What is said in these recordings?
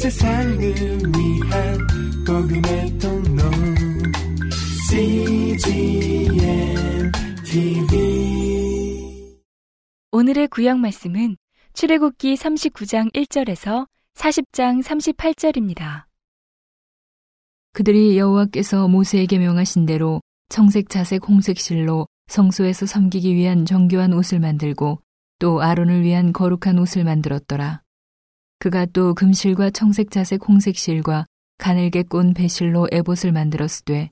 세상을 위한 복음의 통로 CGM TV 오늘의 구약 말씀은 출애굽기 39장 1절에서 40장 38절입니다. 그들이 여호와께서 모세에게 명하신 대로 청색, 자색, 홍색 실로 성소에서 섬기기 위한 정교한 옷을 만들고 또 아론을 위한 거룩한 옷을 만들었더라. 그가 또 금실과 청색, 자색, 홍색 실과 가늘게 꼰 배실로 에봇을 만들었으되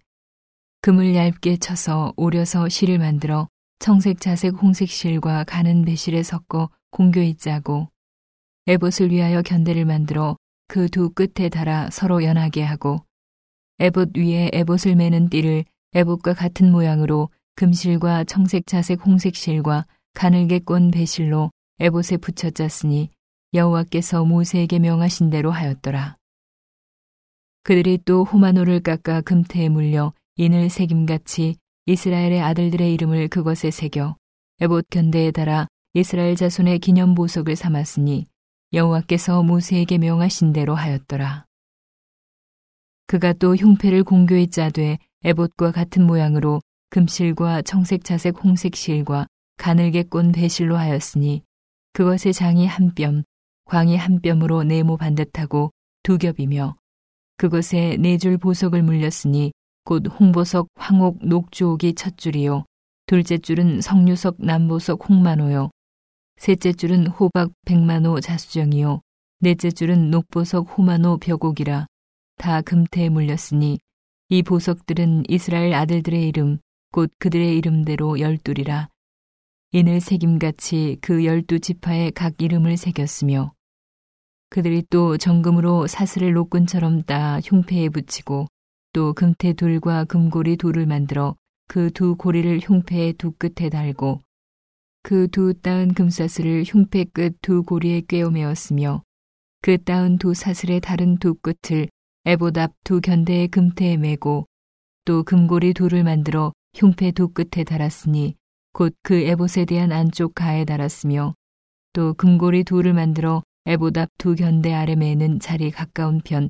금을 얇게 쳐서 오려서 실을 만들어 청색, 자색, 홍색 실과 가는 배실에 섞어 공교히 짜고 에봇을 위하여 견대를 만들어 그 두 끝에 달아 서로 연하게 하고 에봇 위에 에봇을 매는 띠를 에봇과 같은 모양으로 금실과 청색, 자색, 홍색 실과 가늘게 꼰 배실로 에봇에 붙여 짰으니 여호와께서 모세에게 명하신 대로 하였더라. 그들이 또 호마노를 깎아 금태에 물려 인을 새김같이 이스라엘의 아들들의 이름을 그것에 새겨 에봇 견대에 달아 이스라엘 자손의 기념 보석을 삼았으니 여호와께서 모세에게 명하신 대로 하였더라. 그가 또 흉패를 공교히 짜되 에봇과 같은 모양으로 금실과 청색, 자색, 홍색 실과 가늘게 꼰 배실로 하였으니 그것의 장이 한 뼘, 광이 한 뼘으로 네모 반듯하고 두 겹이며 그것에 네 줄 보석을 물렸으니 곧 홍보석, 황옥, 녹주옥이 첫 줄이요. 둘째 줄은 성류석, 남보석, 홍만호요. 셋째 줄은 호박, 백만호, 자수정이요. 넷째 줄은 녹보석, 호만호, 벽옥이라 다 금태에 물렸으니 이 보석들은 이스라엘 아들들의 이름 곧 그들의 이름대로 열둘이라. 인을 새김같이 그 열두 지파에 각 이름을 새겼으며 그들이 또 정금으로 사슬을 노끈처럼 따 흉패에 붙이고 또 금태 돌과 금고리 돌을 만들어 그 두 고리를 흉패의 두 끝에 달고 그 두 따은 금사슬을 흉패 끝 두 고리에 꿰어 메었으며 그 따은 두 사슬의 다른 두 끝을 앞두 견대의 금태에 메고 또 금고리 돌을 만들어 흉패 두 끝에 달았으니 곧 그 에봇에 대한 안쪽 가에 달았으며 또 금고리 돌을 만들어 앞두 견대 아래 매는 자리 가까운 편,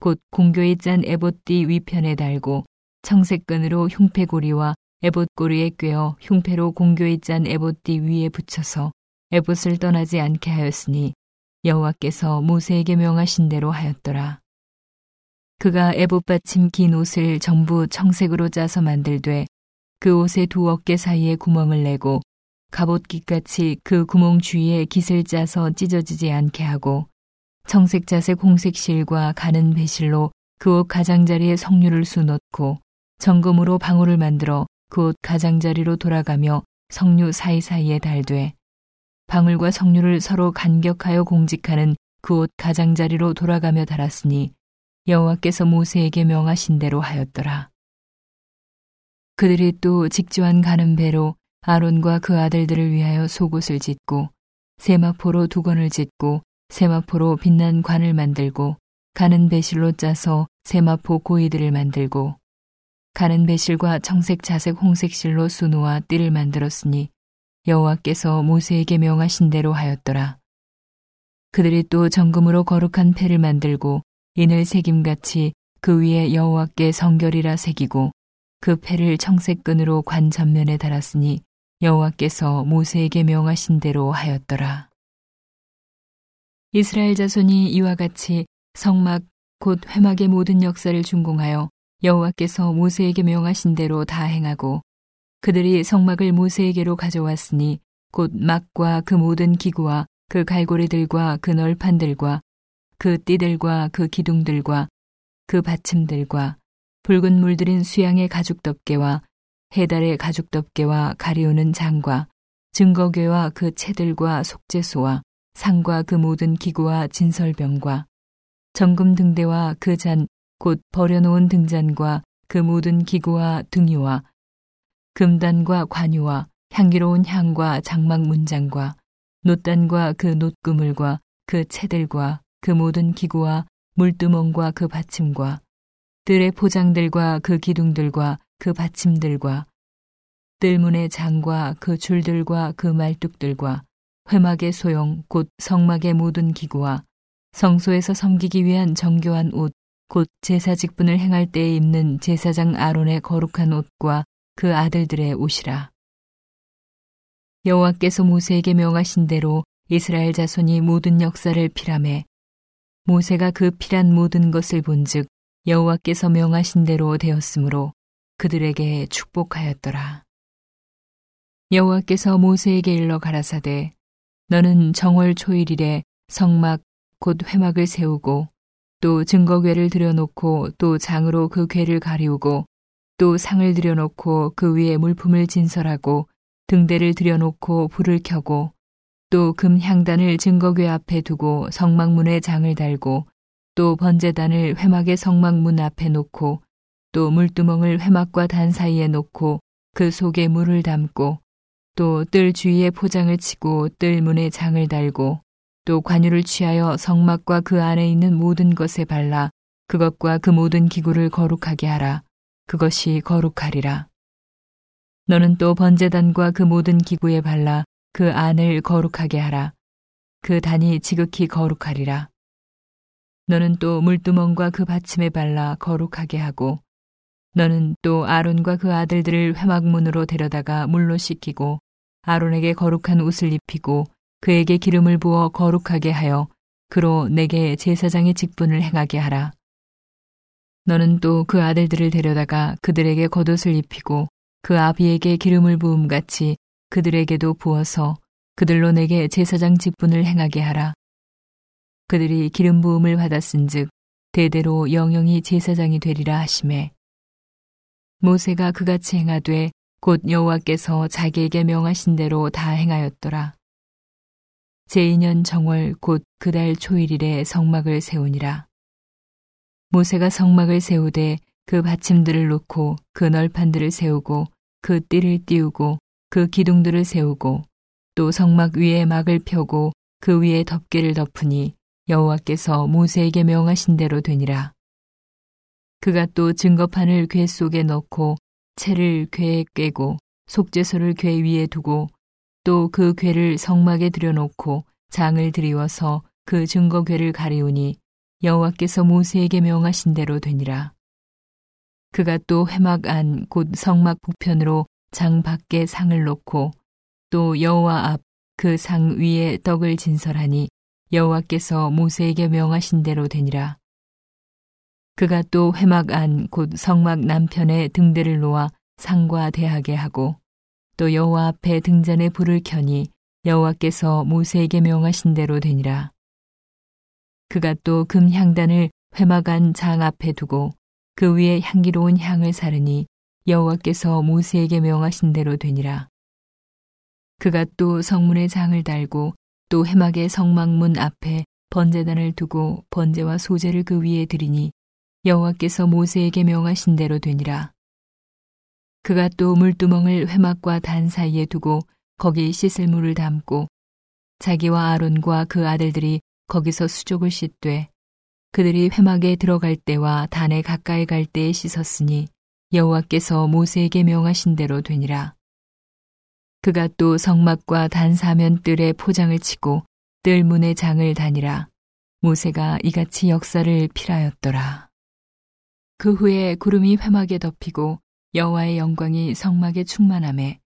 곧 공교에 짠 에봇띠 위편에 달고 청색끈으로 흉패고리와 에봇고리에 꿰어 흉패로 공교에 짠 에봇띠 위에 붙여서 에봇을 떠나지 않게 하였으니 여호와께서 모세에게 명하신 대로 하였더라. 그가 에봇 받침 긴 옷을 전부 청색으로 짜서 만들되 그 옷의 두 어깨 사이에 구멍을 내고 갑옷깃같이 그 구멍 주위에 깃을 짜서 찢어지지 않게 하고 청색 자색 홍색 실과 가는 배실로 그 옷 가장자리에 석류를 수놓고 정금으로 방울을 만들어 그 옷 가장자리로 돌아가며 석류 사이사이에 달되 방울과 석류를 서로 간격하여 공직하는 그 옷 가장자리로 돌아가며 달았으니 여호와께서 모세에게 명하신 대로 하였더라. 그들이 또 직조한 가는 배로 아론과 그 아들들을 위하여 속옷을 짓고 세마포로 두건을 짓고 세마포로 빛난 관을 만들고 가는 배실로 짜서 세마포 고이들을 만들고 가는 배실과 청색 자색 홍색 실로 수놓아 띠를 만들었으니 여호와께서 모세에게 명하신 대로 하였더라. 그들이 또 정금으로 거룩한 패를 만들고 인을 새김같이 그 위에 여호와께 성결이라 새기고 그 패를 청색 끈으로 관 전면에 달았으니 여호와께서 모세에게 명하신 대로 하였더라. 이스라엘 자손이 이와 같이 성막 곧 회막의 모든 역사를 준공하여 여호와께서 모세에게 명하신 대로 다 행하고 그들이 성막을 모세에게로 가져왔으니 곧 막과 그 모든 기구와 그 갈고리들과 그 널판들과 그 띠들과 그 기둥들과 그 받침들과 붉은 물들인 수양의 가죽 덮개와 해달의 가죽 덮개와 가리우는 장과 증거궤와 그 채들과 속죄소와 상과 그 모든 기구와 진설병과 정금 등대와 그 잔 곧 버려놓은 등잔과 그 모든 기구와 등유와 금단과 관유와 향기로운 향과 장막 문장과 놋단과 그 놋그물과 그 채들과 그 모든 기구와 물두멍과 그 받침과 뜰의 포장들과 그 기둥들과 그 받침들과 뜰문의 장과 그 줄들과 그 말뚝들과 회막의 소용 곧 성막의 모든 기구와 성소에서 섬기기 위한 정교한 옷, 곧 제사 직분을 행할 때에 입는 제사장 아론의 거룩한 옷과 그 아들들의 옷이라. 여호와께서 모세에게 명하신 대로 이스라엘 자손이 모든 역사를 피람해 모세가 그 필한 모든 것을 본즉 여호와께서 명하신 대로 되었으므로 그들에게 축복하였더라. 여호와께서 모세에게 일러 가라사대 너는 정월 초일일에 성막 곧 회막을 세우고 또 증거궤를 들여놓고 또 장으로 그 궤를 가리우고 또 상을 들여놓고 그 위에 물품을 진설하고 등대를 들여놓고 불을 켜고 또 금향단을 증거궤 앞에 두고 성막문에 장을 달고 또 번제단을 회막의 성막문 앞에 놓고 또 물두멍을 회막과 단 사이에 놓고 그 속에 물을 담고 또 뜰 주위에 포장을 치고 뜰 문에 장을 달고 또 관유를 취하여 성막과 그 안에 있는 모든 것에 발라 그것과 그 모든 기구를 거룩하게 하라. 그것이 거룩하리라. 너는 또 번제단과 그 모든 기구에 발라 그 안을 거룩하게 하라. 그 단이 지극히 거룩하리라. 너는 또 물두멍과 그 받침에 발라 거룩하게 하고 너는 또 아론과 그 아들들을 회막문으로 데려다가 물로 씻기고 아론에게 거룩한 옷을 입히고 그에게 기름을 부어 거룩하게 하여 그로 내게 제사장의 직분을 행하게 하라. 너는 또 그 아들들을 데려다가 그들에게 겉옷을 입히고 그 아비에게 기름을 부음 같이 그들에게도 부어서 그들로 내게 제사장 직분을 행하게 하라. 그들이 기름 부음을 받았은즉 대대로 영영이 제사장이 되리라 하심에 모세가 그같이 행하되 곧 여호와께서 자기에게 명하신 대로 다 행하였더라. 제2년 정월 곧 그달 초일일에 성막을 세우니라. 모세가 성막을 세우되 그 받침들을 놓고 그 널판들을 세우고 그 띠를 띄우고 그 기둥들을 세우고 또 성막 위에 막을 펴고 그 위에 덮개를 덮으니 여호와께서 모세에게 명하신 대로 되니라. 그가 또 증거판을 궤 속에 넣고 채를 궤에 꿰고 속죄소를 궤 위에 두고 또 그 궤를 성막에 들여놓고 장을 들이워서 그 증거궤를 가리우니 여호와께서 모세에게 명하신 대로 되니라. 그가 또 회막 안 곧 성막 북편으로 장 밖에 상을 놓고 또 여호와 앞 그 상 위에 떡을 진설하니 여호와께서 모세에게 명하신 대로 되니라. 그가 또 회막 안 곧 성막 남편에 등대를 놓아 상과 대하게 하고 또 여호와 앞에 등잔에 불을 켜니 여호와께서 모세에게 명하신 대로 되니라. 그가 또 금향단을 회막 안 장 앞에 두고 그 위에 향기로운 향을 사르니 여호와께서 모세에게 명하신 대로 되니라. 그가 또 성문에 장을 달고 또 해막의 성막문 앞에 번제단을 두고 번제와 소제를 그 위에 드리니 여호와께서 모세에게 명하신 대로 되니라. 그가 또 물두멍을 회막과 단 사이에 두고 거기 씻을 물을 담고 자기와 아론과 그 아들들이 거기서 수족을 씻되 그들이 회막에 들어갈 때와 단에 가까이 갈 때에 씻었으니 여호와께서 모세에게 명하신 대로 되니라. 그가 또 성막과 단 사면 뜰에 포장을 치고 뜰 문의 장을 다니라. 모세가 이같이 역사를 필하였더라. 그 후에 구름이 회막에 덮이고 여호와의 영광이 성막에 충만함에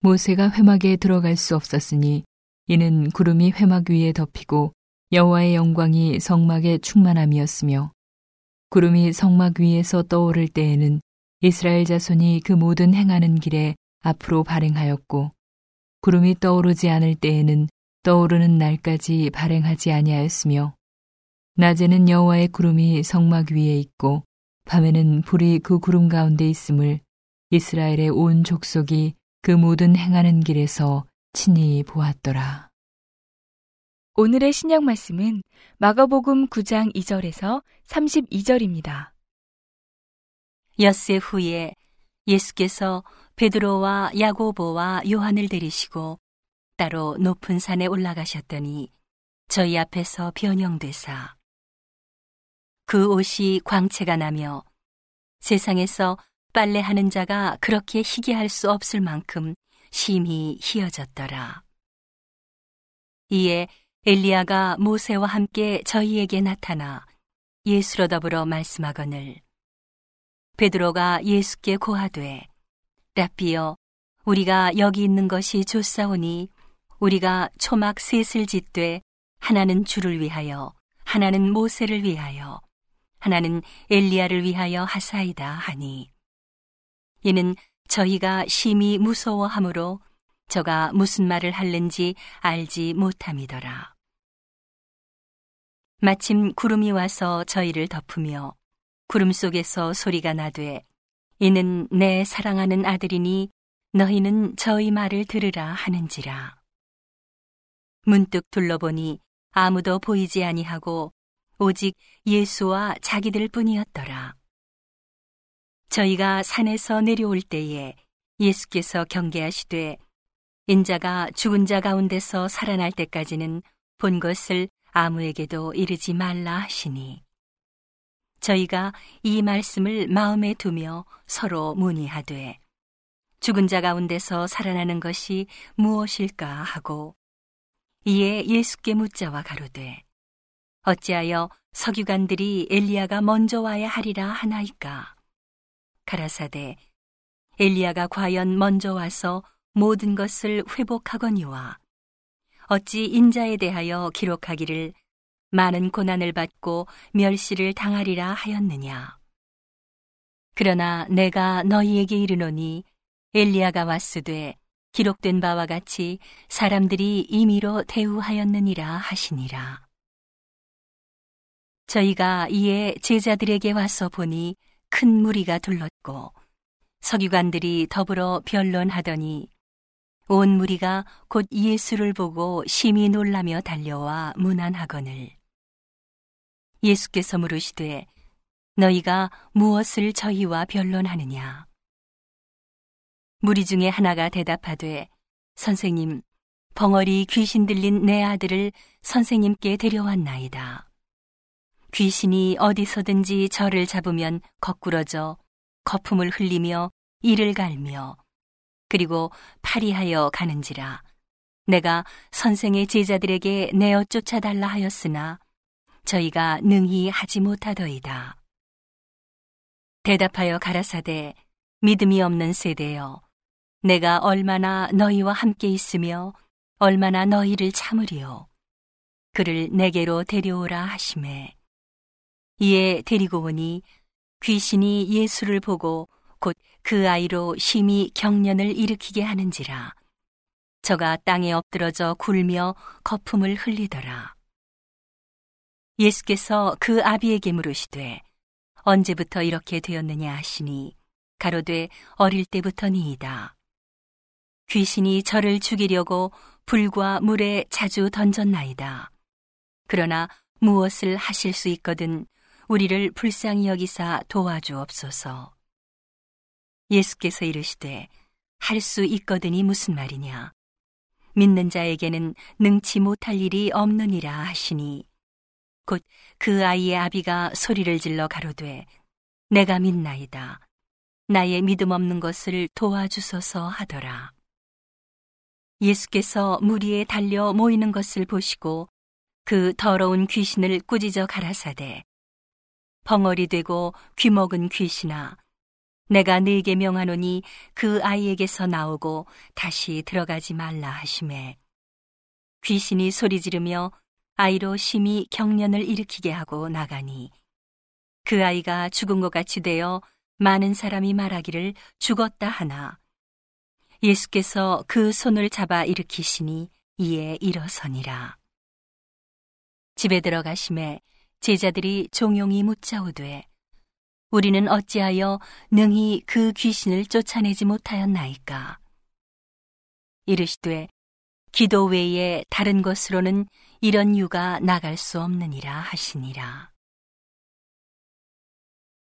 모세가 회막에 들어갈 수 없었으니 이는 구름이 회막 위에 덮이고 여호와의 영광이 성막에 충만함이었으며 구름이 성막 위에서 떠오를 때에는 이스라엘 자손이 그 모든 행하는 길에 앞으로 발행하였고 구름이 떠오르지 않을 때에는 떠오르는 날까지 발행하지 아니하였으며 낮에는 여호와의 구름이 성막 위에 있고 밤에는 불이 그 구름 가운데 있음을 이스라엘의 온 족속이 그 모든 행하는 길에서 친히 보았더라. 오늘의 신약 말씀은 마가복음 9장 2절에서 32절입니다. 엿새 후에 예수께서 베드로와 야고보와 요한을 데리시고 따로 높은 산에 올라가셨더니 저희 앞에서 변형되사 그 옷이 광채가 나며 세상에서 빨래하는 자가 그렇게 희게 할수 없을 만큼 심히 희어졌더라. 이에 엘리야가 모세와 함께 저희에게 나타나 예수로 더불어 말씀하거늘 베드로가 예수께 고하되 라삐여 우리가 여기 있는 것이 좋사오니 우리가 초막 셋을 짓되 하나는 주를 위하여 하나는 모세를 위하여 하나는 엘리야를 위하여 하사이다 하니 이는 저희가 심히 무서워하므로 저가 무슨 말을 할는지 알지 못함이더라. 마침 구름이 와서 저희를 덮으며 구름 속에서 소리가 나되 이는 내 사랑하는 아들이니 너희는 저희 말을 들으라 하는지라. 문득 둘러보니 아무도 보이지 아니하고 오직 예수와 자기들 뿐이었더라. 저희가 산에서 내려올 때에 예수께서 경계하시되 인자가 죽은 자 가운데서 살아날 때까지는 본 것을 아무에게도 이르지 말라 하시니 저희가 이 말씀을 마음에 두며 서로 문의하되 죽은 자 가운데서 살아나는 것이 무엇일까 하고 이에 예수께 묻자와 가로되 어찌하여 석유관들이 엘리야가 먼저 와야 하리라 하나이까 가라사대 엘리야가 과연 먼저 와서 모든 것을 회복하거니와 어찌 인자에 대하여 기록하기를 많은 고난을 받고 멸시를 당하리라 하였느냐. 그러나 내가 너희에게 이르노니 엘리야가 왔으되 기록된 바와 같이 사람들이 임의로 대우하였느니라 하시니라. 저희가 이에 제자들에게 와서 보니 큰 무리가 둘렀고 서기관들이 더불어 변론하더니 온 무리가 곧 예수를 보고 심히 놀라며 달려와 문안하거늘. 예수께서 물으시되 너희가 무엇을 저희와 변론하느냐? 무리 중에 하나가 대답하되 선생님 벙어리 귀신 들린 내 아들을 선생님께 데려왔나이다 귀신이 어디서든지 저를 잡으면 거꾸러져 거품을 흘리며 이를 갈며 그리고 파리하여 가는지라 내가 선생의 제자들에게 내어 쫓아달라 하였으나 저희가 능히 하지 못하더이다. 대답하여 가라사대 믿음이 없는 세대여 내가 얼마나 너희와 함께 있으며 얼마나 너희를 참으리요 그를 내게로 데려오라 하심에 이에 데리고 오니 귀신이 예수를 보고 곧 그 아이로 심히 경련을 일으키게 하는지라. 저가 땅에 엎드러져 굴며 거품을 흘리더라. 예수께서 그 아비에게 물으시되 언제부터 이렇게 되었느냐 하시니 가로되 어릴 때부터니이다. 귀신이 저를 죽이려고 불과 물에 자주 던졌나이다. 그러나 무엇을 하실 수 있거든 우리를 불쌍히 여기사 도와주옵소서. 예수께서 이르시되 할 수 있거든이 무슨 말이냐. 믿는 자에게는 능치 못할 일이 없느니라 하시니 곧 그 아이의 아비가 소리를 질러 가로되 내가 믿나이다. 나의 믿음 없는 것을 도와주소서 하더라. 예수께서 무리에 달려 모이는 것을 보시고 그 더러운 귀신을 꾸짖어 가라사대 벙어리 되고 귀먹은 귀신아 내가 네게 명하노니 그 아이에게서 나오고 다시 들어가지 말라 하심에 귀신이 소리 지르며 아이로 심히 경련을 일으키게 하고 나가니 그 아이가 죽은 것 같이 되어 많은 사람이 말하기를 죽었다 하나 예수께서 그 손을 잡아 일으키시니 이에 일어서니라. 집에 들어가심에 제자들이 종용이 묻자오되 우리는 어찌하여 능히 그 귀신을 쫓아내지 못하였나이까? 이르시되 기도 외에 다른 것으로는 이런 유가 나갈 수 없느니라 하시니라.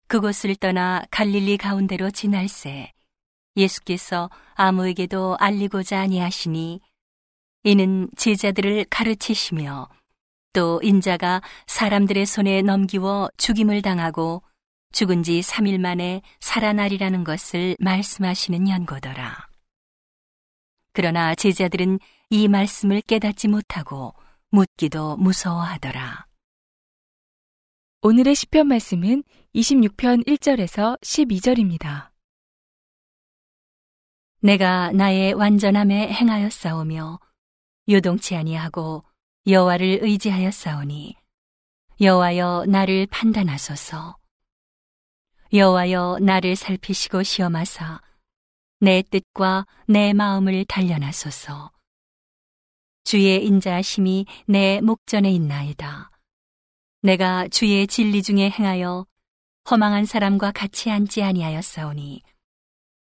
그곳을 떠나 갈릴리 가운데로 지날새 예수께서 아무에게도 알리고자 아니하시니 이는 제자들을 가르치시며 또 인자가 사람들의 손에 넘기워 죽임을 당하고 죽은 지 3일 만에 살아나리라는 것을 말씀하시는 연고더라. 그러나 제자들은 이 말씀을 깨닫지 못하고 묻기도 무서워하더라. 오늘의 시편 말씀은 26편 1절에서 12절입니다. 내가 나의 완전함에 행하여 싸우며 요동치 아니하고 여호와를 의지하여 싸우니 여호와여 나를 판단하소서. 여호와여 나를 살피시고 시험하사 내 뜻과 내 마음을 단련하소서. 주의 인자하심이 내 목전에 있나이다. 내가 주의 진리 중에 행하여 허망한 사람과 같이 앉지 아니하였사오니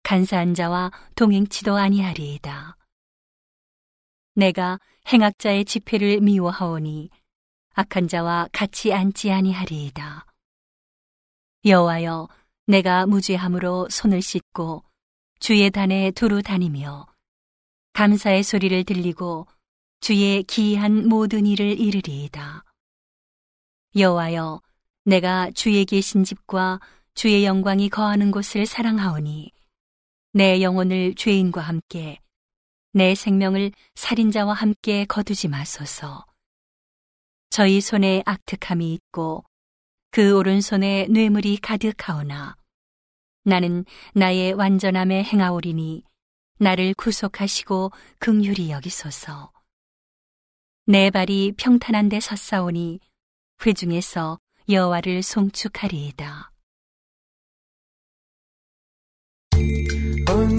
간사한 자와 동행치도 아니하리이다. 내가 행악자의 집회를 미워하오니 악한 자와 같이 앉지 아니하리이다. 여호와여, 내가 무죄함으로 손을 씻고 주의 단에 두루 다니며 감사의 소리를 들리고 주의 기이한 모든 일을 이르리이다. 여호와여, 내가 주의 계신 집과 주의 영광이 거하는 곳을 사랑하오니 내 영혼을 죄인과 함께 내 생명을 살인자와 함께 거두지 마소서. 저희 손에 악특함이 있고 그 오른손에 뇌물이 가득하오나 나는 나의 완전함에 행하오리니 나를 구속하시고 긍휼히 여기소서. 내 발이 평탄한 데 섰사오니 회중에서 여호와를 송축하리이다.